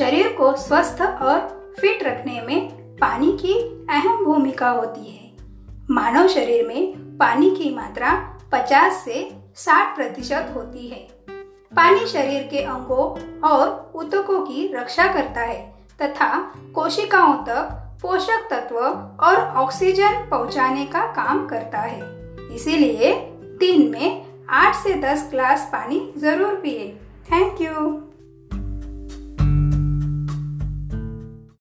शरीर को स्वस्थ और फिट रखने में पानी की अहम भूमिका होती है। मानव शरीर में पानी की मात्रा 50 से 60 प्रतिशत होती है। पानी शरीर के अंगों और ऊतकों की रक्षा करता है तथा कोशिकाओं तक पोषक तत्व और ऑक्सीजन पहुँचाने का काम करता है। इसीलिए दिन में 8 से 10 ग्लास पानी ज़रूर पिए। Thank you.